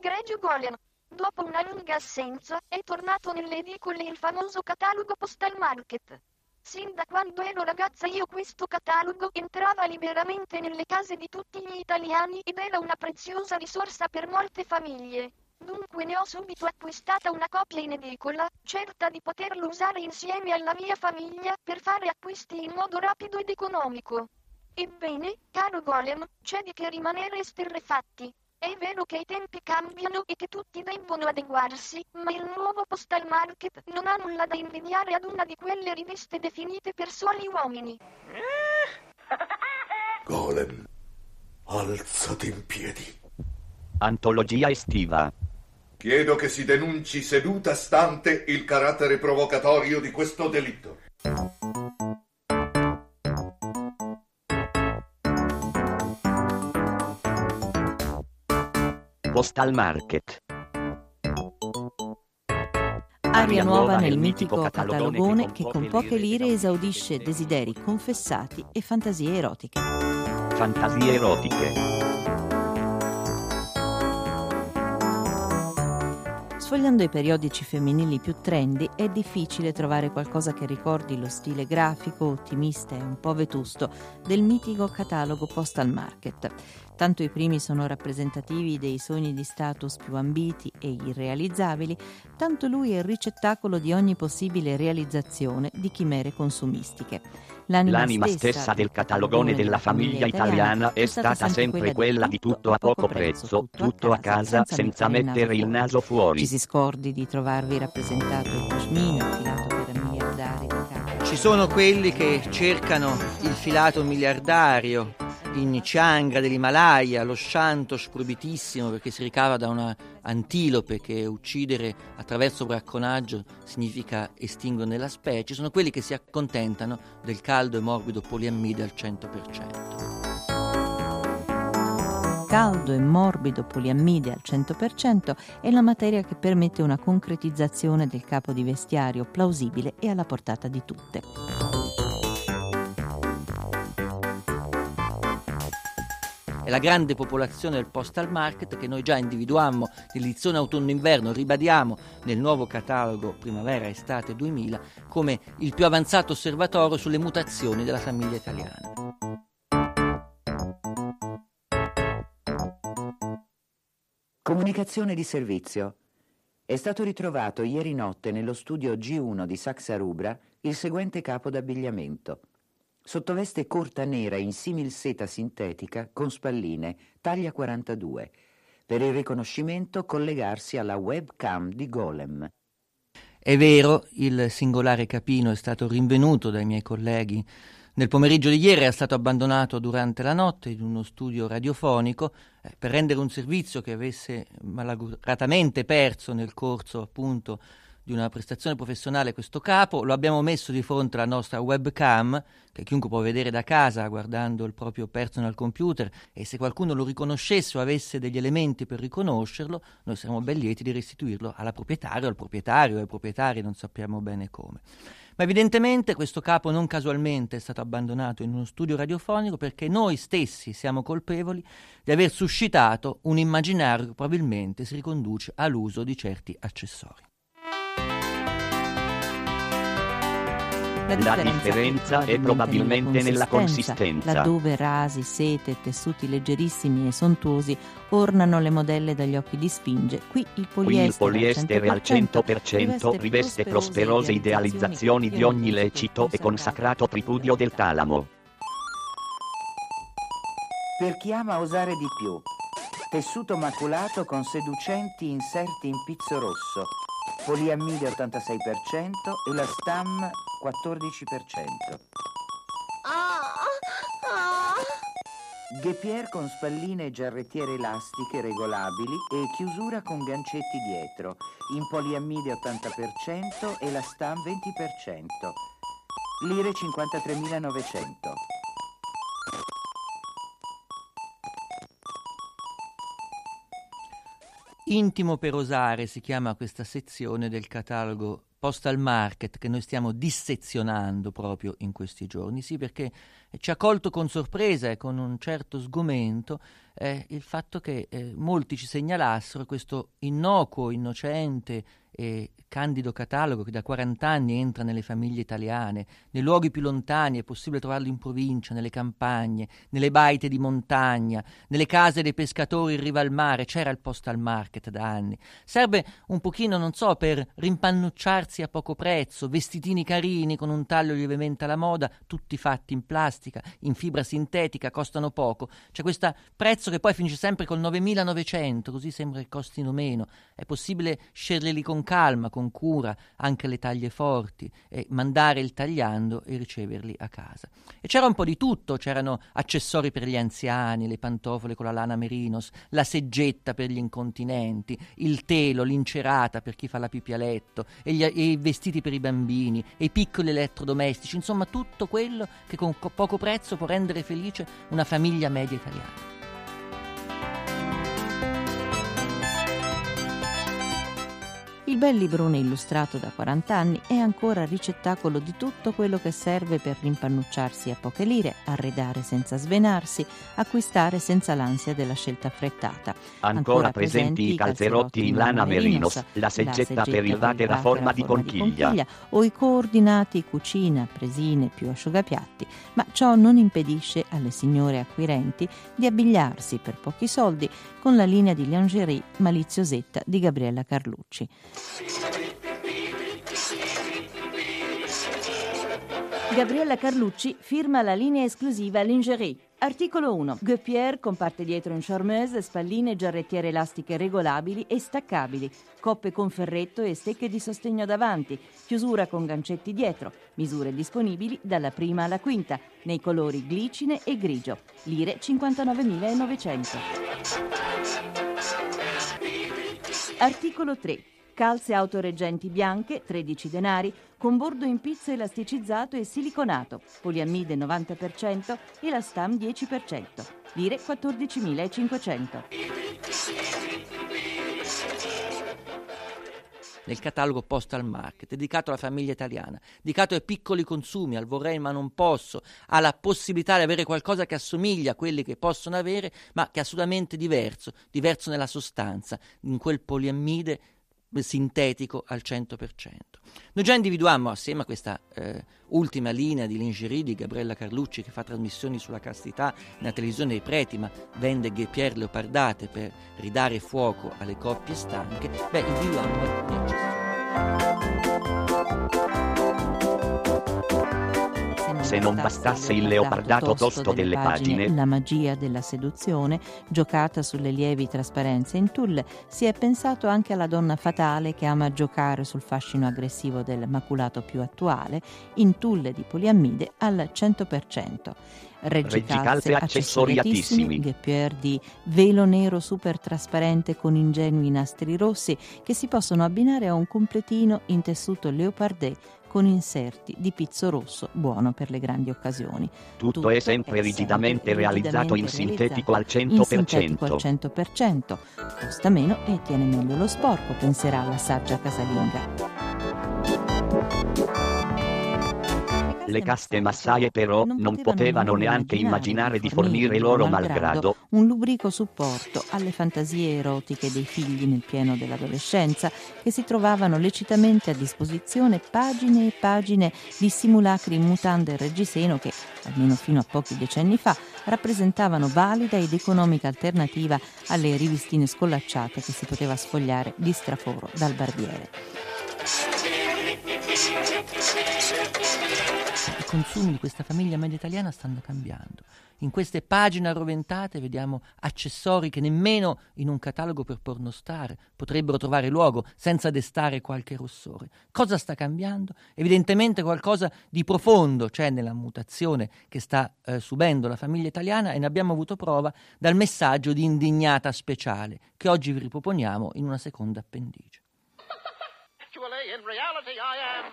L'egregio Golem, dopo una lunga assenza, è tornato nelle edicole il famoso catalogo Postal Market. Sin da quando ero ragazza io questo catalogo entrava liberamente nelle case di tutti gli italiani ed era una preziosa risorsa per molte famiglie. Dunque ne ho subito acquistata una copia in edicola, certa di poterlo usare insieme alla mia famiglia per fare acquisti in modo rapido ed economico. Ebbene, caro Golem, c'è di che rimanere esterrefatti. È vero che i tempi cambiano e che tutti debbono adeguarsi, ma il nuovo Postal Market non ha nulla da invidiare ad una di quelle riviste definite per soli uomini. Golem, alzati in piedi. Antologia estiva. Chiedo che si denunci seduta stante il carattere provocatorio di questo delitto. Postal Market. Aria nuova nel mitico catalogone che con poche lire esaudisce desideri confessati e fantasie erotiche. Fantasie erotiche. Sfogliando i periodici femminili più trendy è difficile trovare qualcosa che ricordi lo stile grafico, ottimista e un po' vetusto del mitico catalogo Postal Market. Tanto i primi sono rappresentativi dei sogni di status più ambiti e irrealizzabili, tanto lui è il ricettacolo di ogni possibile realizzazione di chimere consumistiche. L'anima, L'anima stessa, del catalogone della famiglia italiana è stata sempre quella di tutto a poco prezzo, tutto a casa senza mettere il naso fuori. Ci si scordi di trovarvi rappresentato il pashmino filato per miliardari di capo. Ci sono quelli che cercano il filato miliardario in Chiangra dell'Himalaya, lo shantosh proibitissimo perché si ricava da una antilope che uccidere attraverso bracconaggio significa estinguere la specie, sono quelli che si accontentano del caldo e morbido poliammide al 100% caldo e morbido poliammide al 100% è la materia che permette una concretizzazione del capo di vestiario plausibile e alla portata di tutte. È la grande popolazione del postal market che noi già individuammo nell'edizione autunno-inverno, ribadiamo nel nuovo catalogo primavera-estate 2000 come il più avanzato osservatorio sulle mutazioni della famiglia italiana. Comunicazione di servizio. È stato ritrovato ieri notte nello studio G1 di Saxa Rubra il seguente capo d'abbigliamento sottoveste corta nera in simil seta sintetica con spalline, taglia 42. Per il riconoscimento collegarsi alla webcam di Golem. È vero, il singolare capino è stato rinvenuto dai miei colleghi nel pomeriggio di ieri, è stato abbandonato durante la notte in uno studio radiofonico eh, per rendere un servizio che avesse malauguratamente perso nel corso appunto di una prestazione professionale questo capo, lo abbiamo messo di fronte alla nostra webcam, che chiunque può vedere da casa guardando il proprio personal computer e se qualcuno lo riconoscesse o avesse degli elementi per riconoscerlo, noi saremmo ben lieti di restituirlo alla proprietaria o al proprietario o ai proprietari, non sappiamo bene come. Ma evidentemente questo capo non casualmente è stato abbandonato in uno studio radiofonico perché noi stessi siamo colpevoli di aver suscitato un immaginario che probabilmente si riconduce all'uso di certi accessori. La differenza, la differenza è probabilmente nella consistenza. Laddove rasi, sete tessuti leggerissimi e sontuosi ornano le modelle dagli occhi di Sfinge, qui il poliestere, qui il poliestere al 100%, 100% riveste prosperose idealizzazioni di ogni lecito e consacrato tripudio del talamo. Per chi ama osare di più, tessuto maculato con seducenti inserti in pizzo rosso, poliammide 86% e la stam 14%. Ghepier con spalline e giarrettiere elastiche regolabili e chiusura con gancetti dietro, in poliammide 80% e la stam 20%. Lire 53.900. Intimo per osare si chiama questa sezione del catalogo postal market che noi stiamo dissezionando proprio in questi giorni, sì, perché ci ha colto con sorpresa e con un certo sgomento eh, il fatto che eh, molti ci segnalassero questo innocuo, innocente e candido catalogo che da 40 anni entra nelle famiglie italiane, nei luoghi più lontani è possibile trovarlo in provincia, nelle campagne, nelle baite di montagna, nelle case dei pescatori in riva al mare, c'era il postal market da anni. Serve un pochino, non so, per rimpannucciarsi a poco prezzo, vestitini carini con un taglio lievemente alla moda, tutti fatti in plastica, in fibra sintetica, costano poco. C'è questo prezzo che poi finisce sempre col 9900, così sembra che costino meno. È possibile sceglierli con calma, con cura, anche le taglie forti, e mandare il tagliando e riceverli a casa. E c'era un po' di tutto, c'erano accessori per gli anziani, le pantofole con la lana merinos, la seggetta per gli incontinenti, il telo, l'incerata per chi fa la pipì a letto, e, gli, e i vestiti per i bambini, e i piccoli elettrodomestici, insomma tutto quello che con poco prezzo può rendere felice una famiglia media italiana. Il bel librone illustrato da 40 anni è ancora ricettacolo di tutto quello che serve per rimpannucciarsi a poche lire, arredare senza svenarsi, acquistare senza l'ansia della scelta affrettata. Ancora, ancora presenti i calzerotti in lana merinos, la seggetta per il water a forma di conchiglia. di conchiglia o i coordinati cucina, presine più asciugapiatti, ma ciò non impedisce alle signore acquirenti di abbigliarsi per pochi soldi con la linea di lingerie maliziosetta di Gabriella Carlucci. Gabriella Carlucci firma la linea esclusiva Lingerie. Articolo 1. Guepier comparte dietro in charmeuse, spalline, giarrettiere elastiche regolabili e staccabili, coppe con ferretto e stecche di sostegno davanti, chiusura con gancetti dietro, misure disponibili dalla prima alla quinta, nei colori glicine e grigio. Lire 59.900. Articolo 3 calze autoreggenti bianche, 13 denari, con bordo in pizzo elasticizzato e siliconato, poliammide 90% e la stam 10%, lire 14.500. nel catalogo Postal Market, dedicato alla famiglia italiana, dedicato ai piccoli consumi, al vorrei ma non posso, alla possibilità di avere qualcosa che assomiglia a quelli che possono avere, ma che è assolutamente diverso, diverso nella sostanza, in quel poliammide sintetico al 100%. Noi già individuammo, assieme a questa eh, ultima linea di lingerie di Gabriella Carlucci che fa trasmissioni sulla castità nella televisione dei preti, ma vende Pierre leopardate per ridare fuoco alle coppie stanche, beh, individuammo alcuni accessori se non bastasse il leopardato tosto delle pagine. La magia della seduzione, giocata sulle lievi trasparenze in tulle, si è pensato anche alla donna fatale che ama giocare sul fascino aggressivo del maculato più attuale, in tulle di poliammide al 100%. Reggicalze accessoriatissimi, Guepier di velo nero super trasparente con ingenui nastri rossi che si possono abbinare a un completino in tessuto leopardé con inserti di pizzo rosso buono per le grandi occasioni. Tutto, Tutto è sempre rigidamente realizzato in sintetico al 100%. In sintetico al 100%. Costa meno e tiene meglio lo sporco, penserà la saggia casalinga. Le caste massaie però non potevano neanche immaginare di fornire loro malgrado un lubrico supporto alle fantasie erotiche dei figli nel pieno dell'adolescenza che si trovavano lecitamente a disposizione pagine e pagine di simulacri in mutande e reggiseno che, almeno fino a pochi decenni fa, rappresentavano valida ed economica alternativa alle rivistine scollacciate che si poteva sfogliare di straforo dal barbiere. Consumi di questa famiglia media italiana stanno cambiando. In queste pagine arroventate vediamo accessori che nemmeno in un catalogo per pornostar potrebbero trovare luogo senza destare qualche rossore. Cosa sta cambiando? Evidentemente qualcosa di profondo c'è nella mutazione che sta eh, subendo la famiglia italiana e ne abbiamo avuto prova dal messaggio di indignata speciale che oggi vi riproponiamo in una seconda appendice. In reality I am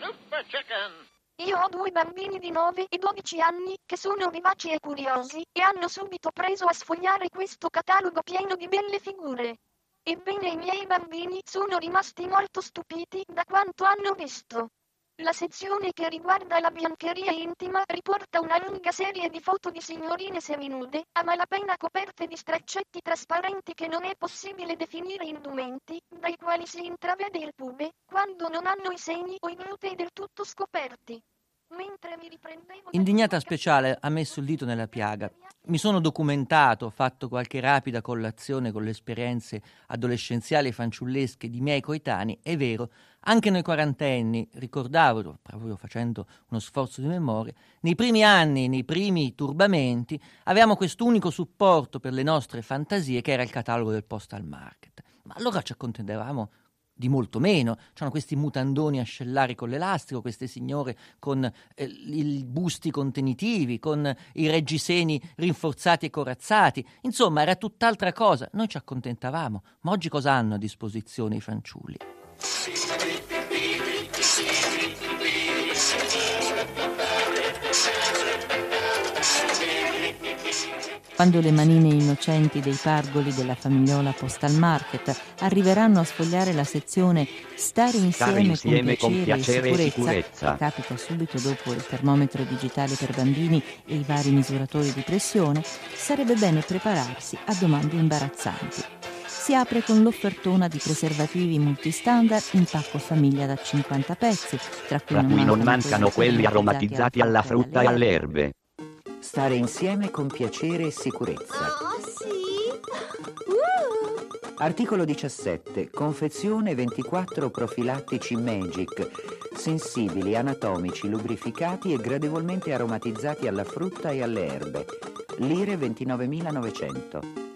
Super Chicken. Io ho due bambini di 9 e 12 anni che sono vivaci e curiosi e hanno subito preso a sfogliare questo catalogo pieno di belle figure. Ebbene i miei bambini sono rimasti molto stupiti da quanto hanno visto. La sezione che riguarda la biancheria intima riporta una lunga serie di foto di signorine seminude, a malapena coperte di straccetti trasparenti che non è possibile definire indumenti, dai quali si intravede il pube, quando non hanno i seni o i glutei del tutto scoperti. Indignata speciale ha messo il dito nella piaga. Mi sono documentato, ho fatto qualche rapida collazione con le esperienze adolescenziali e fanciullesche di miei coetanei. È vero, anche noi quarantenni, ricordavo, proprio facendo uno sforzo di memoria, nei primi anni, nei primi turbamenti, avevamo quest'unico supporto per le nostre fantasie che era il catalogo del postal market. Ma allora ci accontentavamo di molto meno. C'erano questi mutandoni ascellari con l'elastico, queste signore con eh, i busti contenitivi, con i reggiseni rinforzati e corazzati. Insomma, era tutt'altra cosa. Noi ci accontentavamo. Ma oggi cosa hanno a disposizione i fanciulli? Quando le manine innocenti dei pargoli della famigliola Postal Market arriveranno a sfogliare la sezione Stare insieme, insieme con, piacere con piacere, e sicurezza, che capita subito dopo il termometro digitale per bambini e i vari misuratori di pressione, sarebbe bene prepararsi a domande imbarazzanti. Si apre con l'offertona di preservativi multistandard in pacco famiglia da 50 pezzi, tra cui, tra non, cui non mancano quelli aromatizzati alla frutta e alle erbe. Stare insieme con piacere e sicurezza. Oh, sì? Uh! Articolo 17. Confezione 24 profilattici Magic, sensibili, anatomici, lubrificati e gradevolmente aromatizzati alla frutta e alle erbe. Lire 29.900.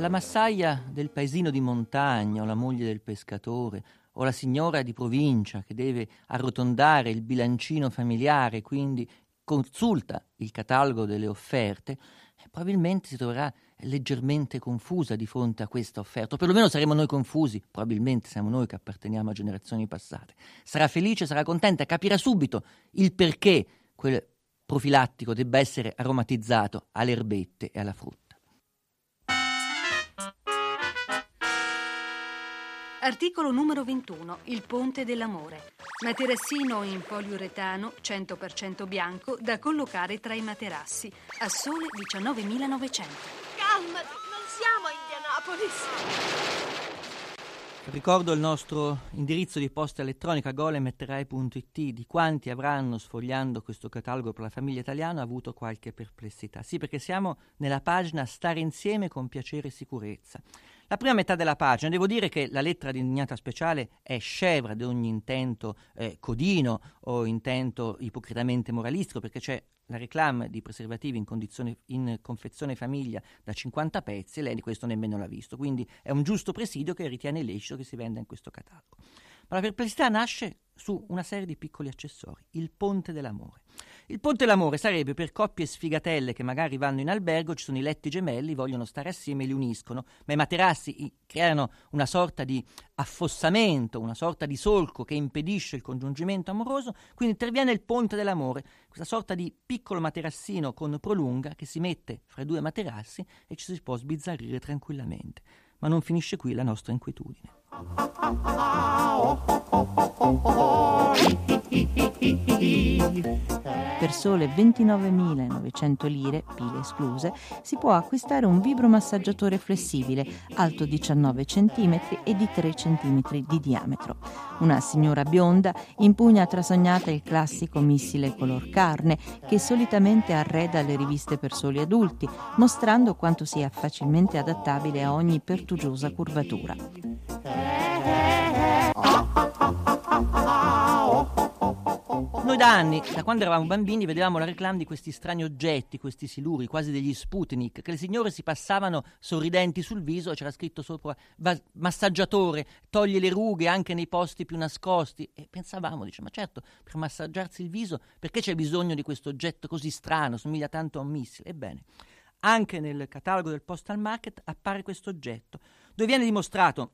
La massaia del paesino di montagna o la moglie del pescatore o la signora di provincia che deve arrotondare il bilancino familiare, quindi consulta il catalogo delle offerte, eh, probabilmente si troverà leggermente confusa di fronte a questa offerta, o perlomeno saremo noi confusi, probabilmente siamo noi che apparteniamo a generazioni passate. Sarà felice, sarà contenta, capirà subito il perché quel profilattico debba essere aromatizzato alle erbette e alla frutta. Articolo numero 21. Il ponte dell'amore. Materassino in poliuretano 100% bianco da collocare tra i materassi a sole 19.900. Calmati, non siamo a Indianapolis. Ricordo il nostro indirizzo di posta elettronica golemetterai.it di quanti avranno sfogliando questo catalogo per la famiglia italiana avuto qualche perplessità. Sì, perché siamo nella pagina Stare insieme con piacere e sicurezza. La prima metà della pagina, devo dire che la lettera di indignata speciale è scevra di ogni intento eh, codino o intento ipocritamente moralistico, perché c'è la reclame di preservativi in, in, confezione famiglia da 50 pezzi e lei di questo nemmeno l'ha visto, quindi è un giusto presidio che ritiene illecito che si venda in questo catalogo. Ma la perplessità nasce su una serie di piccoli accessori, il ponte dell'amore. Il ponte dell'amore sarebbe per coppie sfigatelle che magari vanno in albergo, ci sono i letti gemelli, vogliono stare assieme e li uniscono, ma i materassi creano una sorta di affossamento, una sorta di solco che impedisce il congiungimento amoroso, quindi interviene il ponte dell'amore, questa sorta di piccolo materassino con prolunga che si mette fra i due materassi e ci si può sbizzarrire tranquillamente. Ma non finisce qui la nostra inquietudine. Per sole 29.900 lire, pile escluse, si può acquistare un vibromassaggiatore flessibile, alto 19 cm e di 3 cm di diametro. Una signora bionda impugna trasognata il classico missile color carne che solitamente arreda le riviste per soli adulti, mostrando quanto sia facilmente adattabile a ogni pertugiosa curvatura. Noi da anni, da quando eravamo bambini, vedevamo la reclama di questi strani oggetti, questi siluri, quasi degli Sputnik, che le signore si passavano sorridenti sul viso c'era scritto sopra massaggiatore, toglie le rughe anche nei posti più nascosti. E pensavamo, dice, ma certo, per massaggiarsi il viso, perché c'è bisogno di questo oggetto così strano, somiglia tanto a un missile? Ebbene, anche nel catalogo del Postal Market appare questo oggetto, dove viene dimostrato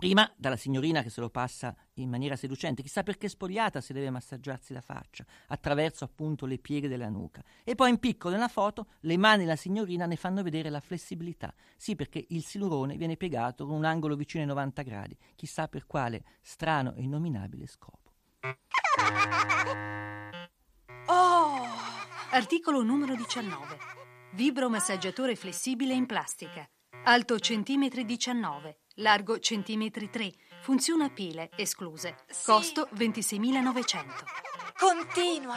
Prima dalla signorina che se lo passa in maniera seducente, chissà perché spogliata se deve massaggiarsi la faccia, attraverso appunto le pieghe della nuca. E poi in piccolo nella foto le mani della signorina ne fanno vedere la flessibilità. Sì, perché il silurone viene piegato con un angolo vicino ai 90 gradi, chissà per quale strano e innominabile scopo. Oh! Articolo numero 19. Vibromassaggiatore flessibile in plastica. Alto centimetri 19 largo centimetri 3, funziona a pile, escluse. Sì. Costo 26.900. Continua.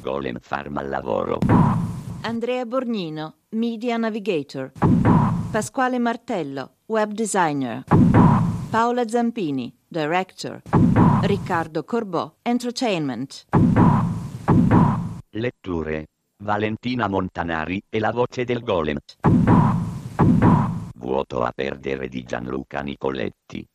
Golem Farm al lavoro. Andrea Borgnino, Media Navigator. Pasquale Martello, Web Designer. Paola Zampini, Director. Riccardo Corbò, Entertainment. Letture. Valentina Montanari e la voce del golem. Vuoto a perdere di Gianluca Nicoletti.